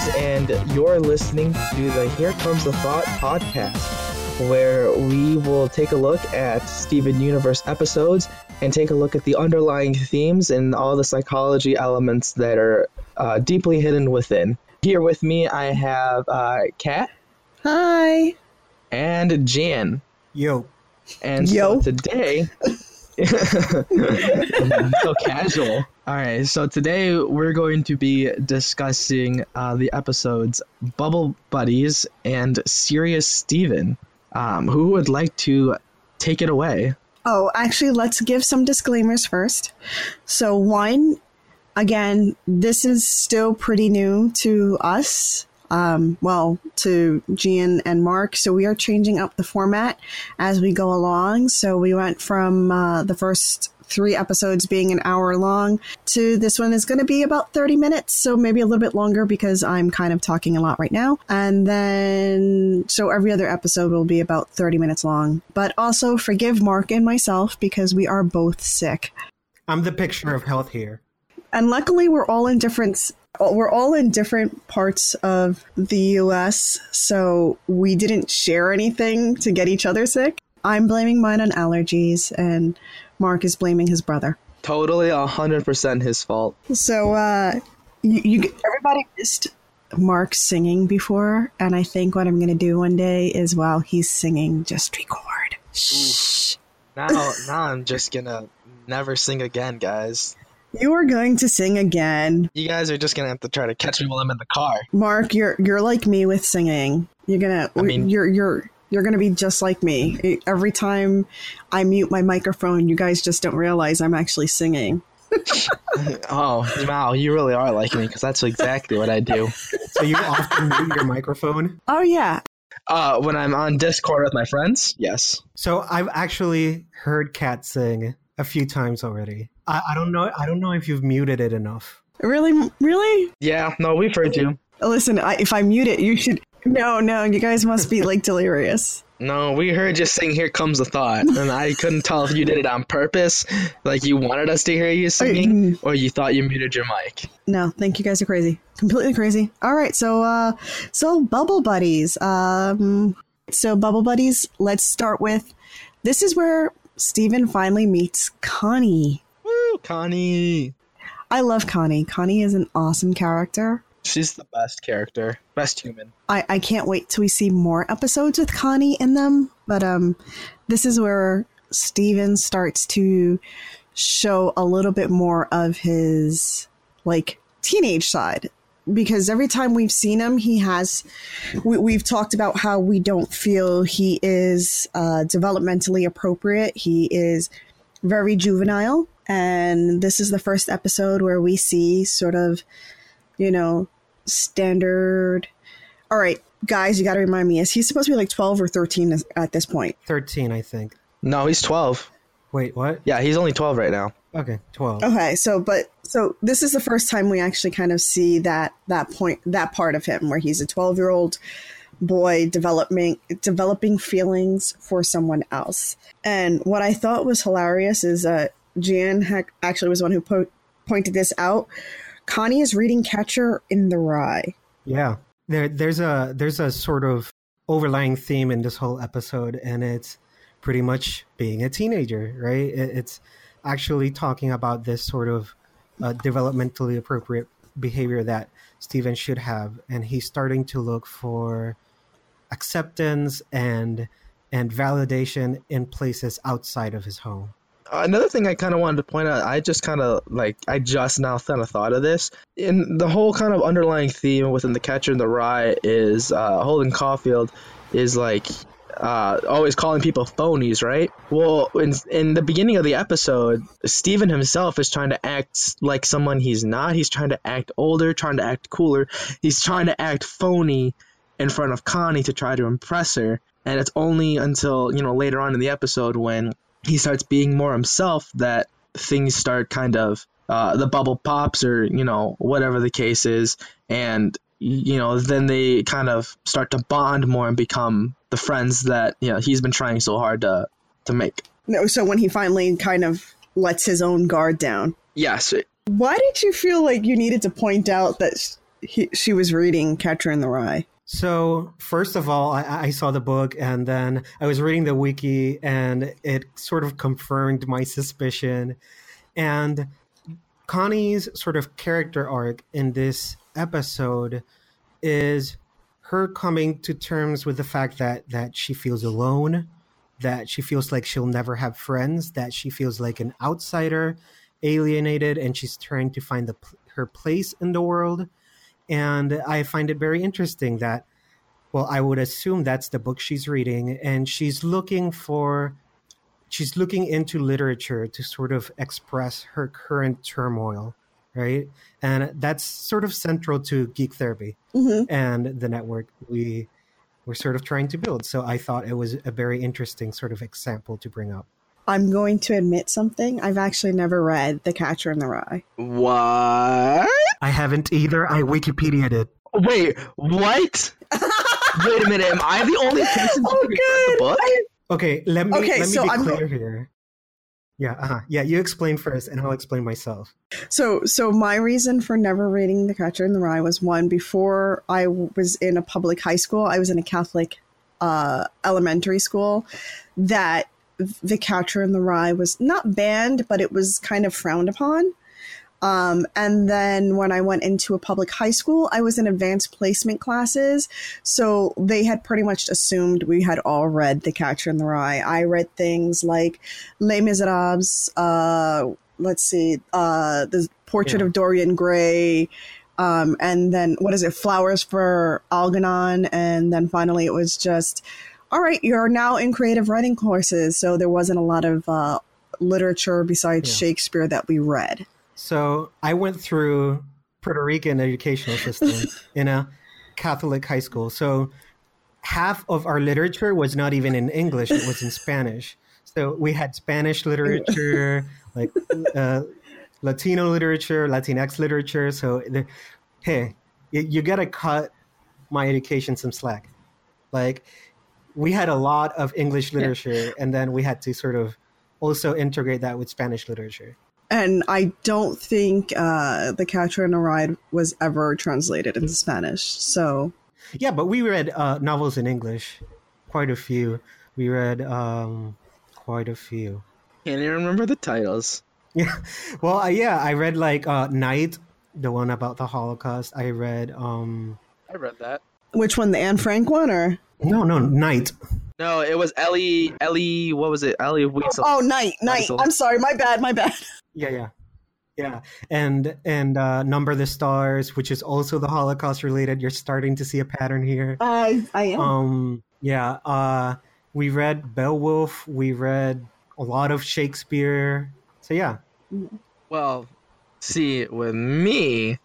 Mark and you're listening to the Here Comes the Thought podcast, where we will take a look at Steven Universe episodes and take a look at the underlying themes and all the psychology elements that are uh, deeply hidden within. Here with me, I have uh, Kat Hi. and Jan. Yo. And Yo. so today, so casual. All right, so today we're going to be discussing uh, the episodes Bubble Buddies and Serious Steven. Um, who would like to take it away? Oh, actually, let's give some disclaimers first. So, one, again, this is still pretty new to us. Um, well, to Gian and Mark. So, we are changing up the format as we go along. So, we went from uh, the first three episodes being an hour long to this one is going to be about 30 minutes. So, maybe a little bit longer because I'm kind of talking a lot right now. And then, so every other episode will be about 30 minutes long. But also forgive Mark and myself because we are both sick. I'm the picture of health here. And luckily, we're all in different. We're all in different parts of the U.S., so we didn't share anything to get each other sick. I'm blaming mine on allergies, and Mark is blaming his brother. Totally 100% his fault. So, uh, you, you everybody missed Mark singing before, and I think what I'm going to do one day is while he's singing, just record. Shh. Now, now I'm just gonna never sing again, guys. You are going to sing again. You guys are just gonna have to try to catch me while I'm in the car. Mark, you're you're like me with singing. You're gonna I mean- you're you're you're gonna be just like me. Every time I mute my microphone, you guys just don't realize I'm actually singing. Oh, wow, you really are like me because that's exactly what I do. So you often mute your microphone. Oh yeah. Uh, when I'm on Discord with my friends, yes. So I've actually heard Kat sing a few times already. I, I don't know. I don't know if you've muted it enough. Really really? Yeah, no, we've heard you. Listen, I, if I mute it, you should No, no, you guys must be like delirious. No, we heard you sing "Here Comes the Thought," and I couldn't tell if you did it on purpose, like you wanted us to hear you singing, or you thought you muted your mic. No, think you guys are crazy. Completely crazy. All right, so uh so Bubble Buddies. Um so Bubble Buddies, let's start with this is where Steven finally meets Connie. Woo, Connie. I love Connie. Connie is an awesome character. She's the best character, best human. I, I can't wait till we see more episodes with Connie in them. But um, this is where Steven starts to show a little bit more of his like teenage side. Because every time we've seen him, he has. We, we've talked about how we don't feel he is uh, developmentally appropriate. He is very juvenile. And this is the first episode where we see sort of you know, standard. All right, guys, you got to remind me. Is he supposed to be like 12 or 13 at this point? Thirteen, I think. No, he's twelve. Wait, what? Yeah, he's only twelve right now. Okay, twelve. Okay, so but so this is the first time we actually kind of see that that point that part of him where he's a 12-year-old boy developing developing feelings for someone else. And what I thought was hilarious is uh Jan ha- actually was the one who po- pointed this out. Connie is reading Catcher in the Rye. Yeah. There, there's a there's a sort of overlying theme in this whole episode, and it's pretty much being a teenager, right? It, it's actually talking about this sort of uh, developmentally appropriate behavior that Steven should have, and he's starting to look for acceptance and and validation in places outside of his home. Another thing I kind of wanted to point out, I just kind of like, I just now kind of thought of this. In the whole kind of underlying theme within The Catcher in the Rye is uh, Holden Caulfield is like uh, always calling people phonies, right? Well, in, in the beginning of the episode, Steven himself is trying to act like someone he's not. He's trying to act older, trying to act cooler. He's trying to act phony in front of Connie to try to impress her. And it's only until, you know, later on in the episode when he starts being more himself that things start kind of uh, the bubble pops or you know whatever the case is and you know then they kind of start to bond more and become the friends that you know he's been trying so hard to to make No, so when he finally kind of lets his own guard down. yes Why did you feel like you needed to point out that he, she was reading Catcher in the Rye? So, first of all, I, I saw the book and then I was reading the wiki and it sort of confirmed my suspicion. And Connie's sort of character arc in this episode is her coming to terms with the fact that that she feels alone, that she feels like she'll never have friends, that she feels like an outsider, alienated, and she's trying to find the, her place in the world. And I find it very interesting that, well, I would assume that's the book she's reading, and she's looking for, she's looking into literature to sort of express her current turmoil, right? And that's sort of central to Geek Therapy hmm and the network we were sort of trying to build. So I thought it was a very interesting sort of example to bring up. I'm going to admit something. I've actually never read The Catcher in the Rye. What? I haven't either. I Wikipedia'd it. Wait, what? Wait a minute. Am I the only person who Oh, read the good. book? Okay, let me Okay, let me so be I'm clear here. Yeah, uh-huh. yeah. You explain first, and I'll explain myself. So, so my reason for never reading The Catcher in the Rye was one before I was in a public high school. I was in a Catholic uh, elementary school. That The Catcher in the Rye was not banned, but it was kind of frowned upon. Um, and then when I went into a public high school, I was in advanced placement classes. So they had pretty much assumed we had all read The Catcher in the Rye. I read things like Les Miserables, uh, let's see, uh, the Portrait Yeah. of Dorian Gray, um, and then what is it, Flowers for Algernon, and then finally it was just, all right, you're now in creative writing courses. So there wasn't a lot of uh, literature besides Yeah. Shakespeare that we read. So I went through Puerto Rican educational system in a Catholic high school. So half of our literature was not even in English; it was in Spanish. So we had Spanish literature, like uh, Latino literature, Latinx literature. So the, hey, you, you gotta cut my education some slack. Like we had a lot of English literature, and then we had to sort of also integrate that with Spanish literature. And I don't think uh, The Catcher in the Rye was ever translated into Spanish. So Yeah, but we read uh, novels in English, quite a few. We read um, quite a few. Can't even remember the titles. Yeah, well, uh, yeah, I read like uh, Night, the one about the Holocaust. I read um, I read that. Which one, the Anne Frank one or? no, no, Night. No, it was Elie. Elie. What was it? Elie Wiesel. Oh, Night, Night. Wiesel. I'm sorry, my bad, my bad. Yeah, yeah, yeah, and and uh, Number the Stars, which is also the Holocaust related. You're starting to see a pattern here. I, I am. Um, yeah, uh, we read Beowulf. We read a lot of Shakespeare. So yeah, Well, see, with me,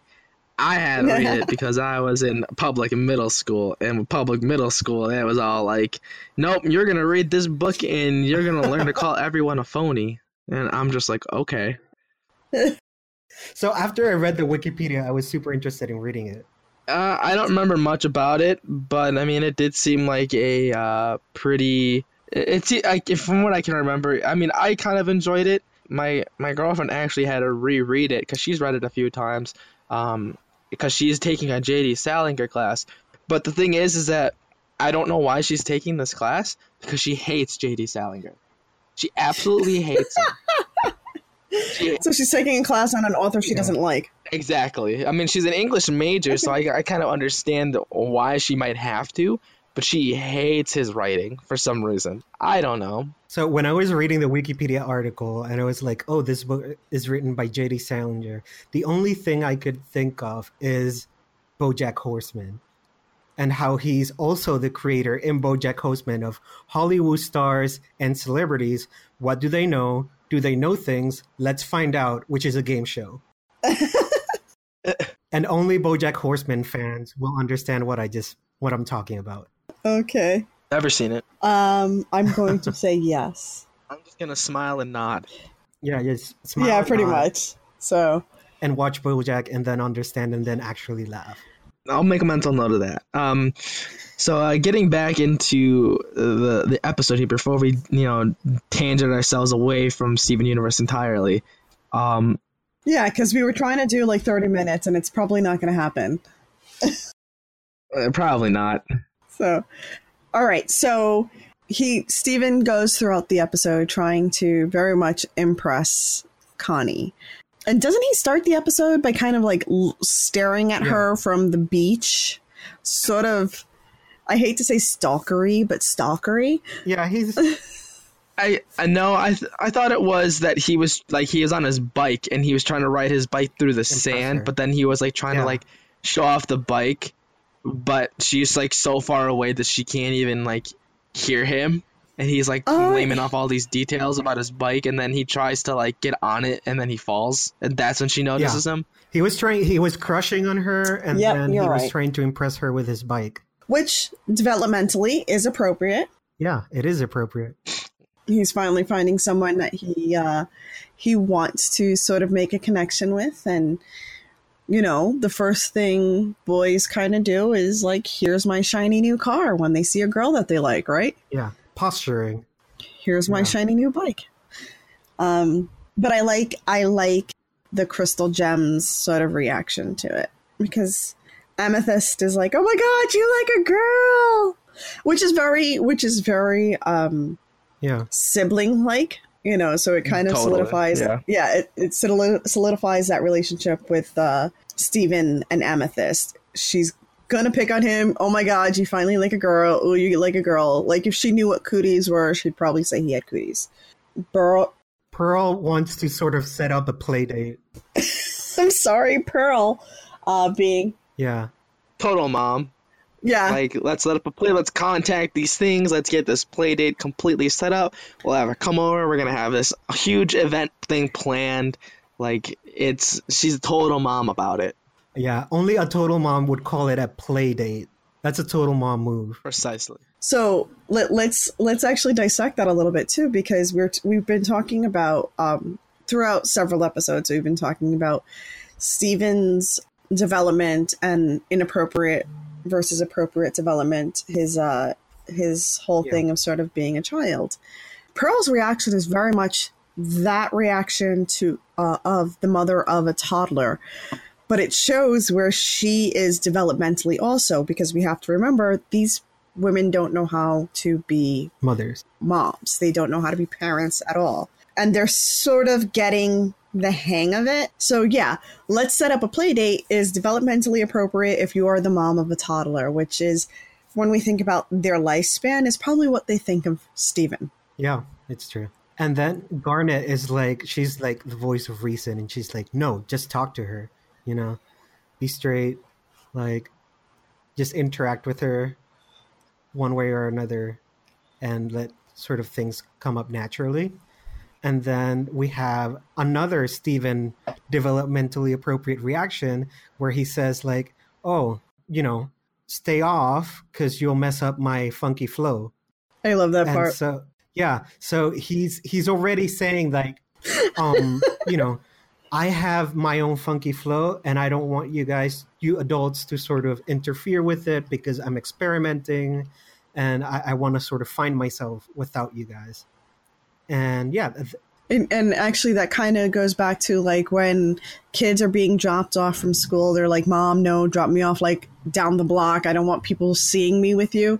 I had to read it because I was in public middle school, and public middle school, it was all like, "Nope, you're gonna read this book, and you're gonna learn to call everyone a phony." And I'm just like, okay. So after I read the Wikipedia, I was super interested in reading it. Uh, I don't remember much about it, but I mean, it did seem like a uh, pretty. It's like from what I can remember. I mean, I kind of enjoyed it. My my girlfriend actually had to reread it because she's read it a few times. Um, because she's taking a JD Salinger class. But the thing is, is that I don't know why she's taking this class because she hates JD Salinger. She absolutely hates him. She, so she's taking a class on an author she Yeah. doesn't like. Exactly. I mean, she's an English major, so I, I kind of understand why she might have to, but she hates his writing for some reason. I don't know. So when I was reading the Wikipedia article and I was like, "Oh, this book is written by J.D. Salinger," the only thing I could think of is BoJack Horseman, and how he's also the creator in BoJack Horseman of Hollywood stars and celebrities. What do they know? Do they know things? Let's find out. Which is a game show. and only BoJack Horseman fans will understand what I just what I'm talking about. Okay. Never seen it. Um, I'm going to say yes. I'm just gonna smile and nod. Yeah, just smile yeah, pretty nod. much. So and watch BoJack and then understand and then actually laugh. I'll make a mental note of that. Um, so uh, getting back into the the episode here before we you know tangent ourselves away from Steven Universe entirely. Um, Yeah, because we were trying to do like 30 minutes and it's probably not going to happen. Uh, probably not. So, all right. So he, Steven goes throughout the episode trying to very much impress Connie. And doesn't he start the episode by kind of like l- staring at Yeah. her from the beach? Sort of, I hate to say stalkery, but stalkery. Yeah, he's I I know I th- I thought it was that he was like he was on his bike and he was trying to ride his bike through the sand, but then he was like trying Yeah. to like show off the bike, but she's like so far away that she can't even like hear him, and he's like Oh. naming off all these details about his bike, and then he tries to like get on it, and then he falls, and that's when she notices him. he was trying he was crushing on her and Yep, then he you're was trying to impress her with his bike. which developmentally is appropriate. Yeah, it is appropriate. He's finally finding someone that he uh, he wants to sort of make a connection with, and you know, the first thing boys kind of do is like, "Here's my shiny new car." When they see a girl that they like, right? Yeah, posturing. Here's my shiny new bike. Um, but I like I like the crystal gems sort of reaction to it because Amethyst is like, "Oh my god, you like a girl," which is very, which is very um, Yeah, sibling like, you know. So it kind of Totally, solidifies, yeah. it, it solidifies that relationship with uh, Steven and Amethyst. She's gonna pick on him. Oh my god, you finally like a girl. Oh, you like a girl. Like if she knew what cooties were, she'd probably say he had cooties. pearl Pearl wants to sort of set up a play date. I'm sorry, Pearl, uh, being Yeah, Total mom. Yeah. Like, let's let up a play. Let's contact these things. Let's get this play date completely set up. We'll have her come over. We're gonna have this huge event thing planned. Like, it's she's a total mom about it. yeah. Only a total mom would call it a play date. That's a total mom move. Precisely. So let, let's let's actually dissect that a little bit too, because we're we've been talking about um, throughout several episodes. We've been talking about Steven's development and inappropriate versus appropriate development. His uh, his whole Yeah. thing of sort of being a child. Pearl's reaction is very much that reaction to uh, of the mother of a toddler but it shows where she is developmentally also because we have to remember these women don't know how to be Mothers. moms they don't know how to be parents at all and they're sort of getting the hang of it so yeah let's set up a play date is developmentally appropriate if you are the mom of a toddler which is when we think about their lifespan is probably what they think of Steven. Yeah, it's true. And then Garnet is like, she's like the voice of reason, and she's like, no, just talk to her, you know, be straight, like, just interact with her one way or another, and let sort of things come up naturally. And then we have another Steven developmentally appropriate reaction where he says, like, oh, you know, stay off because you'll mess up my funky flow I love that and part. so yeah so he's he's already saying like um you know i have my own funky flow and i don't want you guys you adults to sort of interfere with it because i'm experimenting and i, I want to sort of find myself without you guys and yeah And, and actually, that kind of goes back to like when kids are being dropped off from school. They're like, "Mom, no, drop me off like down the block. I don't want people seeing me with you."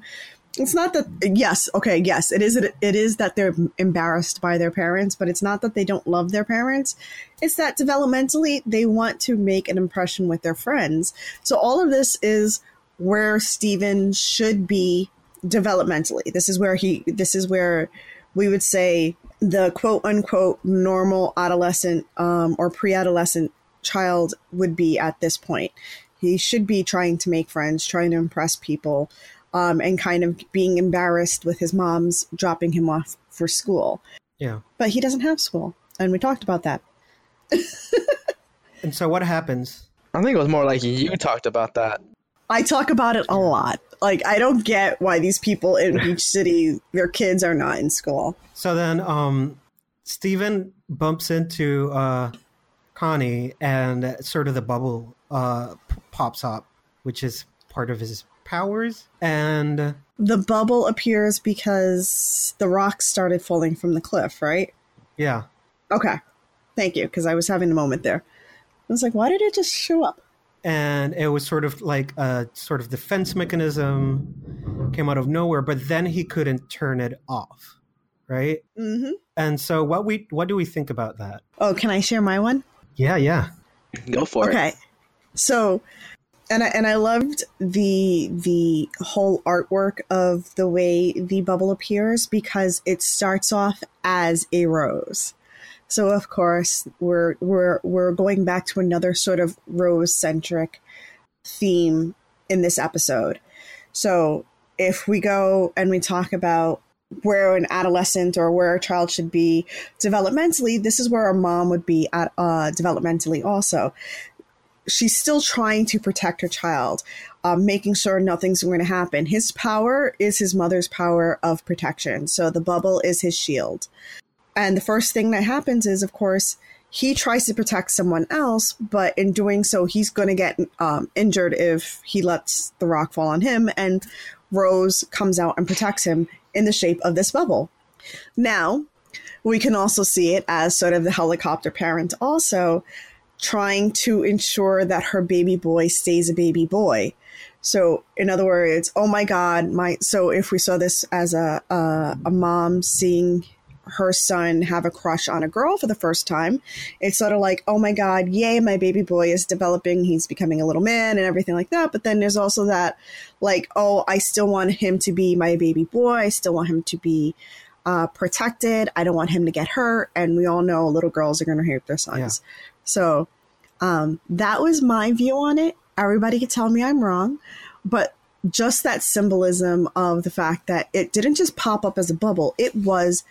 It's not that. Yes, okay, yes, it is. It is that they're embarrassed by their parents, but it's not that they don't love their parents. It's that developmentally they want to make an impression with their friends. So all of this is where Steven should be developmentally. This is where he. This is where we would say the quote unquote normal adolescent um, or pre adolescent child would be at this point. He should be trying to make friends, trying to impress people, um, and kind of being embarrassed with his mom's dropping him off for school. yeah But he doesn't have school. And we talked about that. and so what happens I think it was more like you talked about that. I talk about it a lot. Like, I don't get why these people in Beach City, their kids are not in school. So then, um, Steven bumps into uh, Connie, and sort of the bubble uh, p- pops up, which is part of his powers. And The bubble appears because the rocks started falling from the cliff, right? yeah, Okay. Thank you, because I was having a moment there. I was like, why did it just show up? And it was sort of like a sort of defense mechanism came out of nowhere but then he couldn't turn it off right Mm-hmm. and so what we what do we think about that Oh, can I share my one? yeah yeah Go for it. okay so and I, and I loved the the whole artwork of the way the bubble appears because it starts off as a rose so of course we're we're we're going back to another sort of rose centric theme in this episode so if we go and we talk about where an adolescent or where a child should be developmentally this is where a mom would be at uh, developmentally also she's still trying to protect her child, um, making sure nothing's going to happen. His power is his mother's power of protection. So the bubble is his shield. And the first thing that happens is, of course, he tries to protect someone else, but in doing so, he's going to get um, injured if he lets the rock fall on him. And Rose comes out and protects him in the shape of this bubble. Now, we can also see it as sort of the helicopter parent, also trying to ensure that her baby boy stays a baby boy. So, in other words, oh my God, my. So, if we saw this as a a, a mom seeing her son have a crush on a girl for the first time, it's sort of like, oh my God, yay, my baby boy is developing. He's becoming a little man and everything like that. But then there's also that, like, oh, I still want him to be my baby boy. I still want him to be uh, protected. I don't want him to get hurt. And we all know little girls are going to hurt their sons. So um, that was my view on it. Everybody could tell me I'm wrong, but just that symbolism of the fact that it didn't just pop up as a bubble, it was,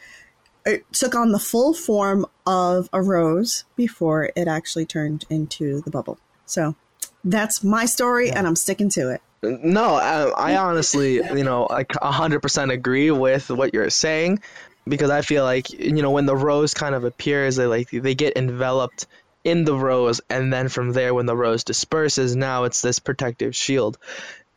it took on the full form of a rose before it actually turned into the bubble. So that's my story, and I'm sticking to it. No, I, I honestly, you know, like hundred percent agree with what you're saying, because I feel like you know when the rose kind of appears, they like they get enveloped in the rose, and then from there, when the rose disperses, now it's this protective shield,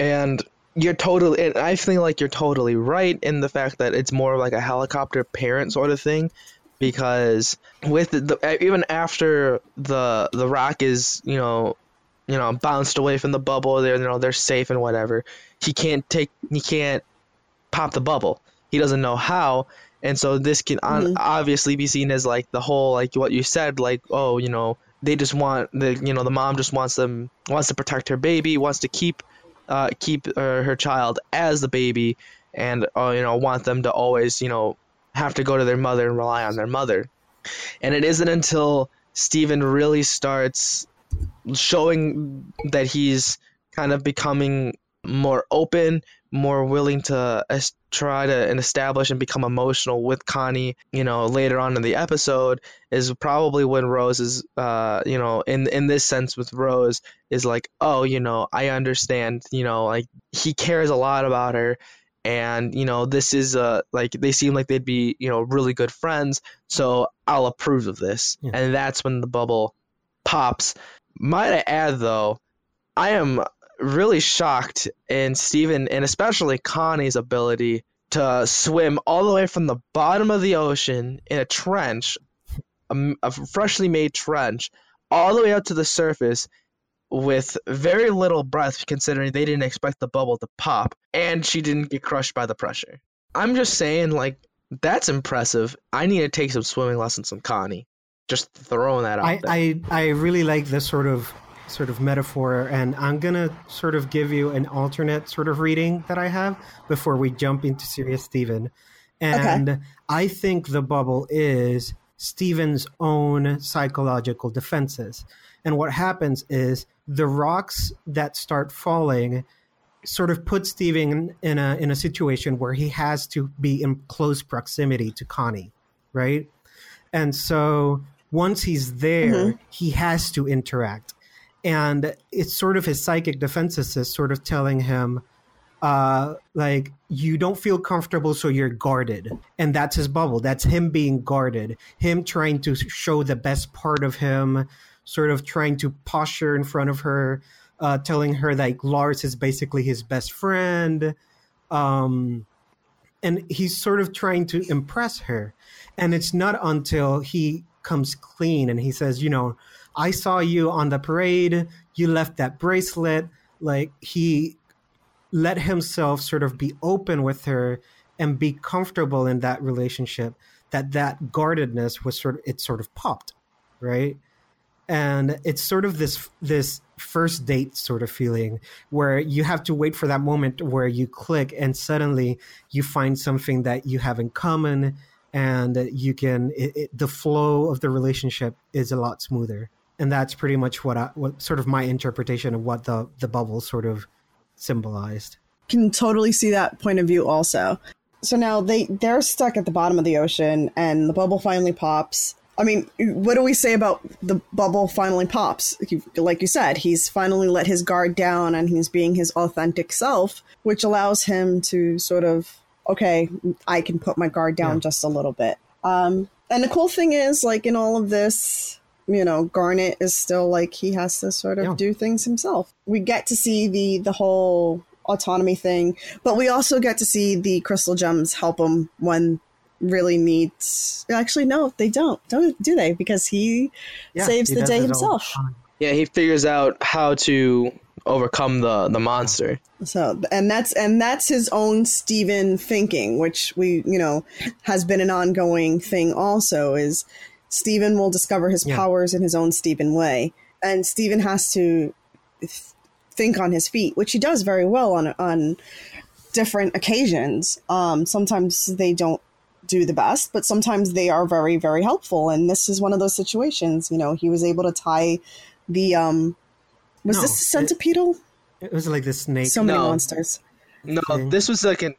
and you're totally, and I feel like you're totally right in the fact that it's more like a helicopter parent sort of thing, because with the even after the the rock is you know you know bounced away from the bubble they're you know they're safe and whatever he can't take he can't pop the bubble he doesn't know how and so this can on, Mhm. obviously be seen as like the whole like what you said like oh you know they just want the you know the mom just wants them wants to protect her baby wants to keep uh keep uh, her child as the baby and uh, you know want them to always you know have to go to their mother and rely on their mother. And it isn't until Steven really starts showing that he's kind of becoming more open, more willing to es- try to and establish and become emotional with Connie, you know, later on in the episode is probably when Rose is uh, you know, in in this sense with Rose is like, "Oh, you know, I understand, you know, like he cares a lot about her." And you know this is uh like they seem like they'd be you know really good friends, so I'll approve of this, Yeah. and that's when the bubble pops. Might I add though, I am really shocked in Steven and especially Connie's ability to swim all the way from the bottom of the ocean in a trench, a freshly made trench, all the way up to the surface with very little breath considering they didn't expect the bubble to pop and she didn't get crushed by the pressure. I'm just saying like that's impressive. I need to take some swimming lessons from Connie. Just throwing that out I, there. I I really like this sort of sort of metaphor, and I'm gonna sort of give you an alternate sort of reading that I have before we jump into Serious Steven. And I think the bubble is Steven's own psychological defenses. And what happens is the rocks that start falling sort of put Steven in a in a situation where he has to be in close proximity to Connie, right? And so once he's there, Mhm. he has to interact. And it's sort of his psychic defenses is sort of telling him, uh, like, you don't feel comfortable, so you're guarded. And that's his bubble. That's him being guarded, him trying to show the best part of him, sort of trying to posture in front of her, uh, telling her like Lars is basically his best friend. Um, and he's sort of trying to impress her. And it's not until he comes clean and he says, you know, I saw you on the parade. You left that bracelet. Like he let himself sort of be open with her and be comfortable in that relationship. That that guardedness was sort of it sort of popped, right? And it's sort of this this first date sort of feeling where you have to wait for that moment where you click and suddenly you find something that you have in common and you can it, it, the flow of the relationship is a lot smoother and that's pretty much what I what sort of my interpretation of what the the bubble sort of symbolized can totally see that point of view also so now they they're stuck at the bottom of the ocean and the bubble finally pops I mean, what do we say about the bubble finally pops? Like you said, he's finally let his guard down and he's being his authentic self, which allows him to sort of, okay, I can put my guard down yeah. just a little bit. Um, and the cool thing is, like in all of this, you know, Garnet is still like he has to sort of yeah. do things himself. We get to see the the whole autonomy thing, but we also get to see the crystal gems help him when really needs. Actually, no, they don't. Don't do they? Because he yeah, saves he the day himself. Yeah, he figures out how to overcome the the monster. So, and that's and that's his own Steven thinking, which we you know has been an ongoing thing. Also, is Steven will discover his yeah. powers in his own Steven way, and Steven has to th- think on his feet, which he does very well on on different occasions. Um, sometimes they don't do the best, but sometimes they are very, very helpful. And this is one of those situations. You know, he was able to tie the um was no, this Centipeetle? It, it, was like the snake. So many no. monsters. No, this was like an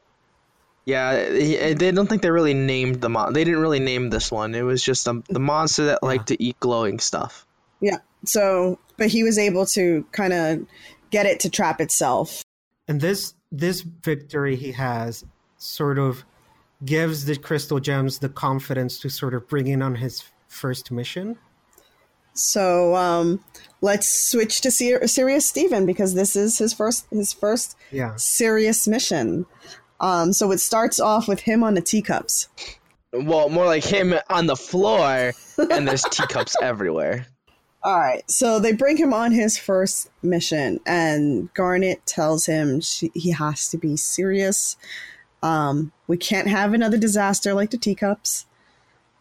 yeah, they don't think they really named the mon. They didn't really name this one. It was just um, the monster that yeah. liked to eat glowing stuff. Yeah. So, but he was able to kind of get it to trap itself. And this this victory he has sort of gives the crystal gems the confidence to sort of bring in on his first mission. So um, let's switch to Ser- Serious Steven because this is his first his first yeah. serious mission. Um, so it starts off with him on the teacups. Well, more like him on the floor, and there's teacups everywhere. All right, so they bring him on his first mission, and Garnet tells him she, he has to be serious um, we can't have another disaster like the teacups.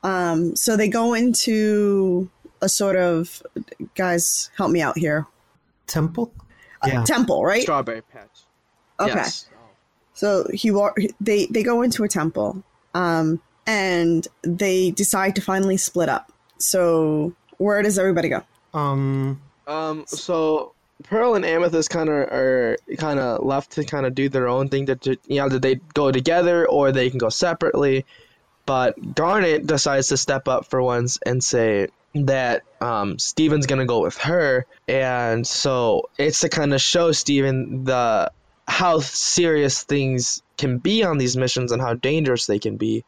Um, so they go into a sort of guys, help me out here. Temple. Yeah. temple, right? Strawberry patch. Okay. Yes. So he they they go into a temple, um, and they decide to finally split up. So where does everybody go? Um. Um. So Pearl and Amethyst kind of are kind of left to kind of do their own thing. That you know, either they go together or they can go separately. But Garnet decides to step up for once and say that um, Steven's gonna go with her, and so it's to kind of show Steven the how serious things can be on these missions and how dangerous they can be.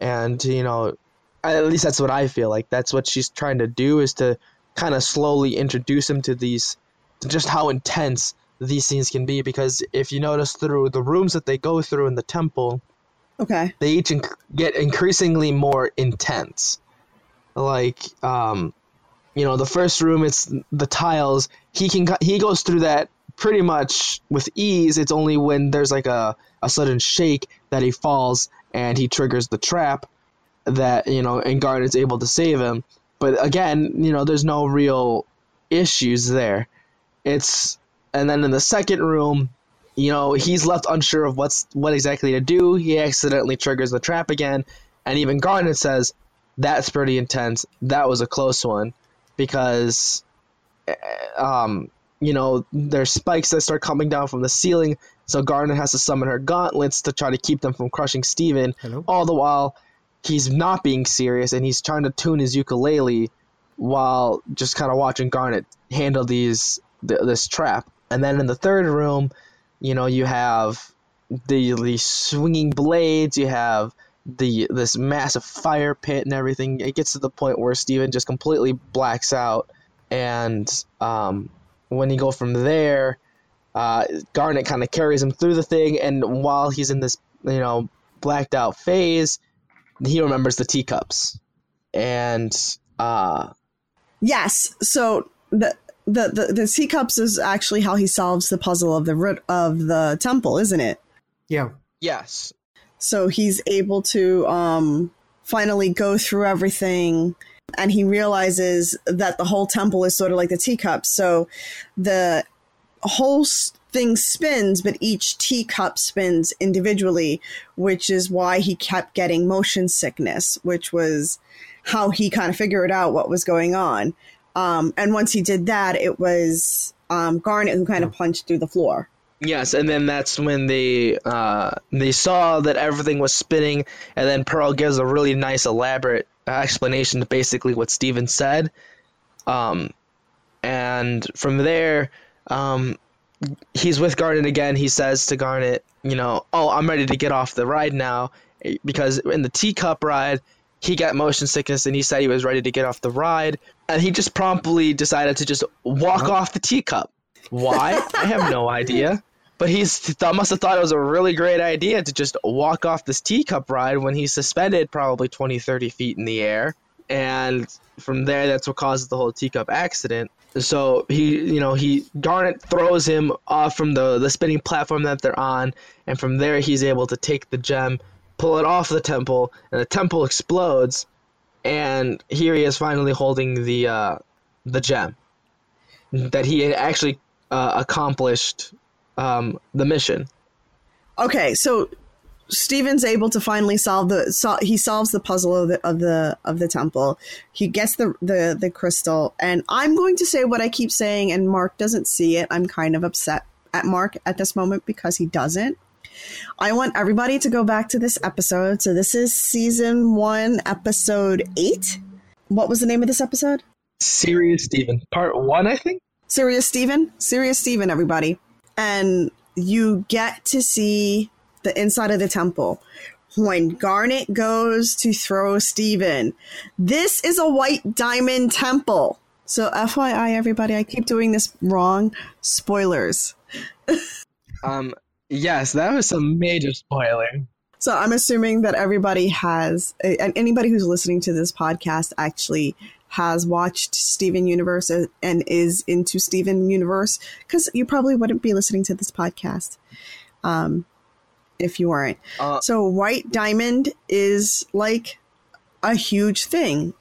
And you know, at least that's what I feel like. That's what she's trying to do is to kind of slowly introduce him to these just how intense these scenes can be because if you notice through the rooms that they go through in the temple okay they each inc- get increasingly more intense like um you know the first room it's the tiles he can he goes through that pretty much with ease it's only when there's like a, a sudden shake that he falls and he triggers the trap that you know and Garnet's able to save him but again you know there's no real issues there it's and then in the second room, you know, he's left unsure of what's what exactly to do. He accidentally triggers the trap again, and even Garnet says that's pretty intense. That was a close one because eh, um, you know, there's spikes that start coming down from the ceiling, so Garnet has to summon her gauntlets to try to keep them from crushing Steven. Hello? All the while he's not being serious and he's trying to tune his ukulele while just kind of watching Garnet handle these th- this trap. And then in the third room, you know, you have the the swinging blades, you have the this massive fire pit and everything. It gets to the point where Steven just completely blacks out, and um, when you go from there, uh, Garnet kind of carries him through the thing, and while he's in this you know blacked out phase, he remembers the teacups, and Uh Yes. So the the the, the teacups is actually how he solves the puzzle of the root of the temple, isn't it? Yeah. yes. So he's able to um finally go through everything and he realizes that the whole temple is sort of like the teacup. So the whole thing spins, but each teacup spins individually, which is why he kept getting motion sickness, which was how he kind of figured out what was going on. Um, and once he did that, it was um, Garnet who kind of punched through the floor. Yes, and then that's when they uh, they saw that everything was spinning, and then Pearl gives a really nice, elaborate explanation to basically what Steven said. Um, and from there, um, he's with Garnet again. He says to Garnet, you know, oh, I'm ready to get off the ride now, because in the teacup ride, he got motion sickness, and he said he was ready to get off the ride, and he just promptly decided to just walk off the teacup. Why? I have no idea. But he's th- must have thought it was a really great idea to just walk off this teacup ride when he's suspended probably 20, 30 feet in the air. And from there, that's what causes the whole teacup accident. So he, you know, he Garnet throws him off from the the spinning platform that they're on, and from there he's able to take the gem, pull it off the temple, and the temple explodes. And here he is finally holding the uh, the gem that he had actually uh, accomplished um, the mission. Okay, so Steven's able to finally solve the so, he solves the puzzle of the of the of the temple. He gets the the the crystal, and I'm going to say what I keep saying, and Mark doesn't see it. I'm kind of upset at Mark at this moment because he doesn't. I want everybody to go back to this episode. So this is season one, episode eight. What was the name of this episode? Serious Steven, part one, I think. Serious Steven? Serious Steven, everybody. And you get to see the inside of the temple. When Garnet goes to throw Steven, this is a white diamond temple. So, FYI, everybody, I keep doing this wrong. Spoilers. Um, yes, that was a major spoiler. So, I'm assuming that everybody has, and anybody who's listening to this podcast actually has watched Steven Universe and is into Steven Universe, because you probably wouldn't be listening to this podcast um, if you weren't. Uh, So white diamond is like a huge thing.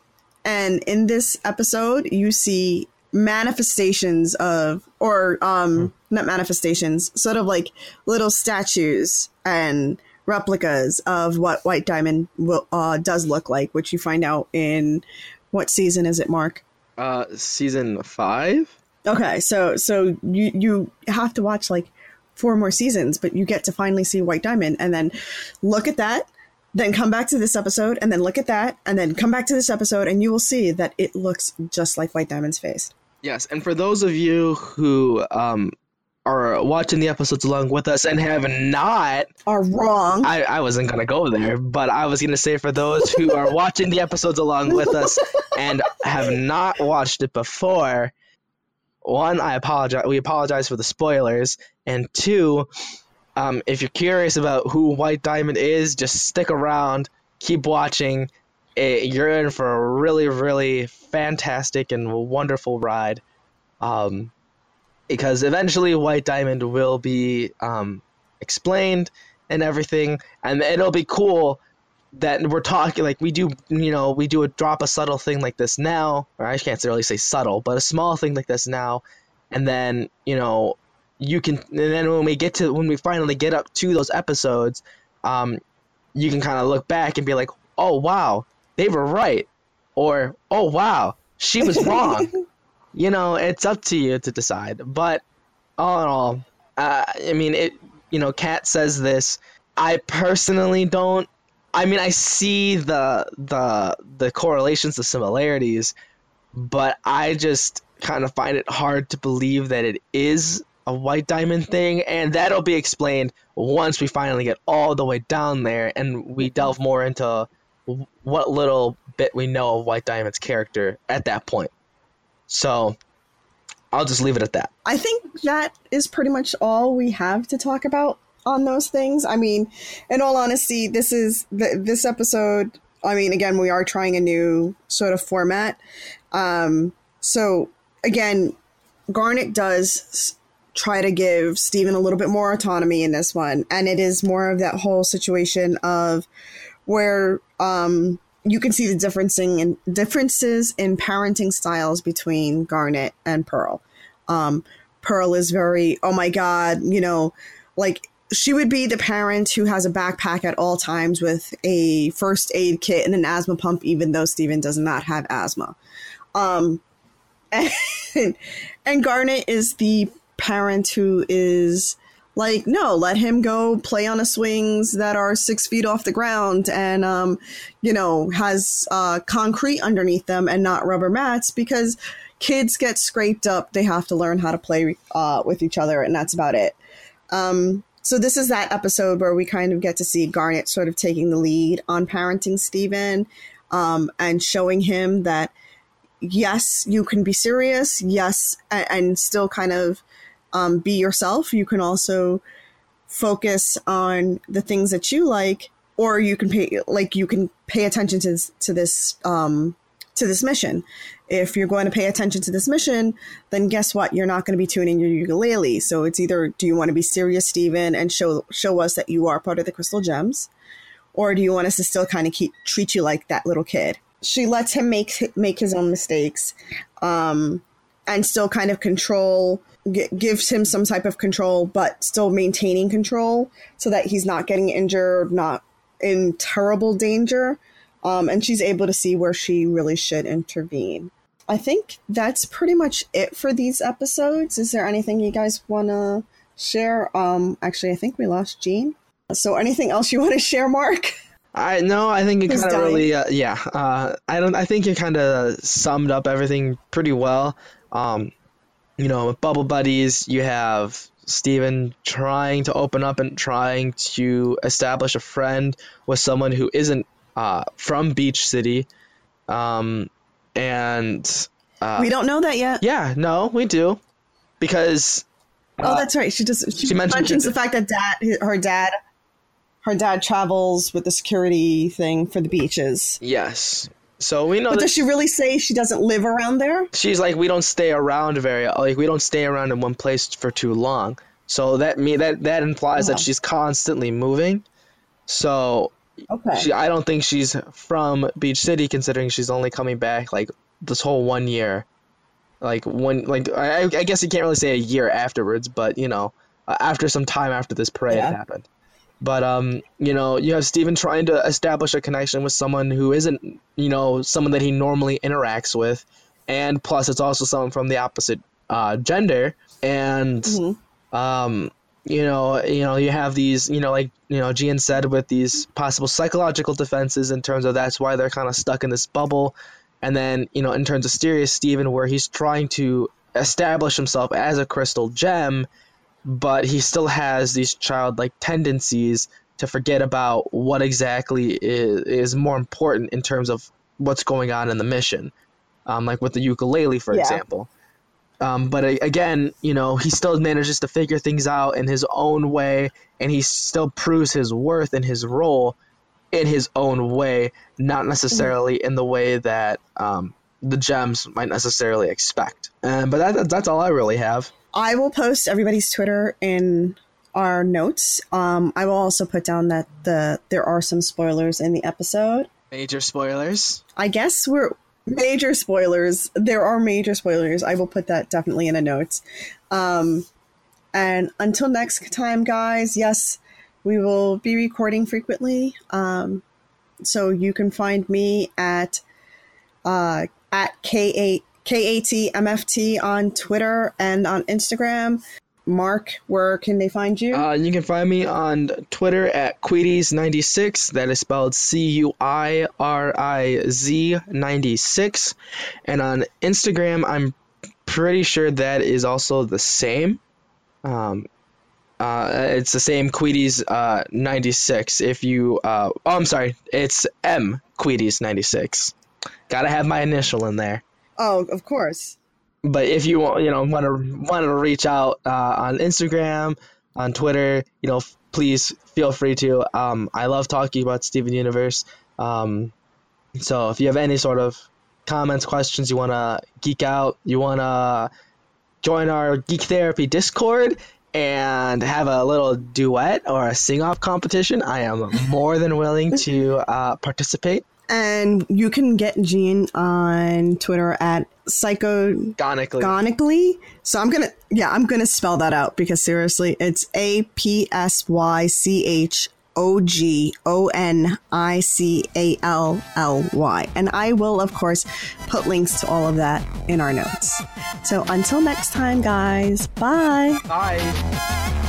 And in this episode, you see manifestations of, or um, not manifestations, sort of like little statues and replicas of what white diamond will, uh, does look like, which you find out in what season is it, Mark? uh, season five. Okay, so so you you have to watch like four more seasons, but you get to finally see White Diamond, and then look at that, then come back to this episode, and then look at that, and then come back to this episode, and you will see that it looks just like White Diamond's face. Yes, and for those of you who um are watching the episodes along with us and have not Are wrong. I, I wasn't gonna go there, but I was gonna say for those who are watching the episodes along with us and have not watched it before, one, I apologize. We apologize for the spoilers, and two, um, if you're curious about who White Diamond is, just stick around, keep watching. It, you're in for a really, really fantastic and wonderful ride. Um, because eventually White Diamond will be um, explained and everything, and it'll be cool that we're talking like we do. You know, we do a drop a subtle thing like this now, or I can't really say subtle, but a small thing like this now, and then you know you can. And then when we get to when we finally get up to those episodes, um, you can kind of look back and be like, oh wow, they were right, or oh wow, she was wrong. You know, it's up to you to decide. But all in all, uh, I mean, it. You know, Kat says this. I personally don't. I mean, I see the the the correlations, the similarities, but I just kind of find it hard to believe that it is a white diamond thing, and that'll be explained once we finally get all the way down there and we delve more into what little bit we know of White Diamond's character at that point. So I'll just leave it at that. I think that is pretty much all we have to talk about on those things. I mean, in all honesty, this is the, this episode I mean, again, we are trying a new sort of format. Um, so again, Garnet does try to give Steven a little bit more autonomy in this one, and it is more of that whole situation of where um, you can see the differencing in differences in parenting styles between Garnet and Pearl. Um, Pearl is very, oh my god, you know, like she would be the parent who has a backpack at all times with a first aid kit and an asthma pump, even though Steven does not have asthma. Um, and, and Garnet is the parent who is like, no, let him go play on the swings that are six feet off the ground and, um, you know, has uh, concrete underneath them and not rubber mats because kids get scraped up. They have to learn how to play uh, with each other, and that's about it. Um, so this is that episode where we kind of get to see Garnet sort of taking the lead on parenting Steven um, and showing him that yes, you can be serious, yes, and, and still kind of um, be yourself. You can also focus on the things that you like, or you can pay like you can pay attention to this, to this um, to this mission. If you're going to pay attention to this mission, then guess what? You're not going to be tuning your ukulele. So it's either do you want to be serious, Steven, and show show us that you are part of the Crystal Gems, or do you want us to still kind of keep treat you like that little kid? She lets him make make his own mistakes, um, and still kind of control g- gives him some type of control, but still maintaining control so that he's not getting injured, not in terrible danger. Um, and she's able to see where she really should intervene. I think that's pretty much it for these episodes. Is there anything you guys want to share? Um, actually, I think we lost Jean. So, anything else you want to share, Mark? I no, I think you kind of really, uh, yeah. Uh, I don't. I think you kind of summed up everything pretty well. Um, you know, with Bubble Buddies, you have Steven trying to open up and trying to establish a friend with someone who isn't uh, from Beach City, um, and uh, we don't know that yet. yeah, no, we do, because oh, that's right. She just she, she mentioned- mentions the fact that dad, her dad, her dad travels with the security thing for the beaches. yes. So we know But that does she really say she doesn't live around there? she's like we don't stay around very like we don't stay around in one place for too long so that me that that implies that oh. she's constantly moving so Okay. she, i don't think she's from beach city considering she's only coming back like this whole one year like one like i, I guess you can't really say a year afterwards but you know after some time after this parade Yeah. happened but um you know you have Steven trying to establish a connection with someone who isn't you know someone that he normally interacts with. And plus it's also someone from the opposite uh, gender. And Mhm. um you know you know you have these you know like you know Gian said with these possible psychological defenses in terms of that's why they're kind of stuck in this bubble. And then you know in terms of Serious Steven where he's trying to establish himself as a crystal gem but he still has these childlike tendencies to forget about what exactly is, is more important in terms of what's going on in the mission. Um, like with the ukulele for Yeah. example. Um, but again you know he still manages to figure things out in his own way and he still proves his worth in his role in his own way not necessarily in the way that um, the gems might necessarily expect. Um, but that, that's all i really have I will post everybody's Twitter in our notes. Um, I will also put down that the there are some spoilers in the episode. major spoilers I guess we're major spoilers. There are major spoilers. I will put that definitely in a note. Um, and until next time, guys, yes, we will be recording frequently. Um, so you can find me at uh, at K8 KATMFT on Twitter and on Instagram. Mark, where can they find you? Uh, you can find me on Twitter at Queeties96. That is spelled C U I R I Z 96. And on Instagram, I'm pretty sure that is also the same. Um, uh, it's the same Queeties uh, 96. If you, uh, oh, I'm sorry, it's M Queeties 96. Gotta have my initial in there oh, of course. but if you want, you know, want to want to reach out uh, on Instagram, on Twitter, you know, f- please feel free to. Um, I love talking about Steven Universe. Um, So if you have any sort of comments, questions, you want to geek out, you want to join our Geek Therapy Discord and have a little duet or a sing off competition, I am more than willing to uh, participate. And you can get Gene on Twitter at psychogonically. Gonically. So I'm gonna, yeah, I'm gonna spell that out because seriously, it's A P S Y C H O G O N I C A L L Y. And I will, of course, put links to all of that in our notes. So until next time, guys, bye. Bye.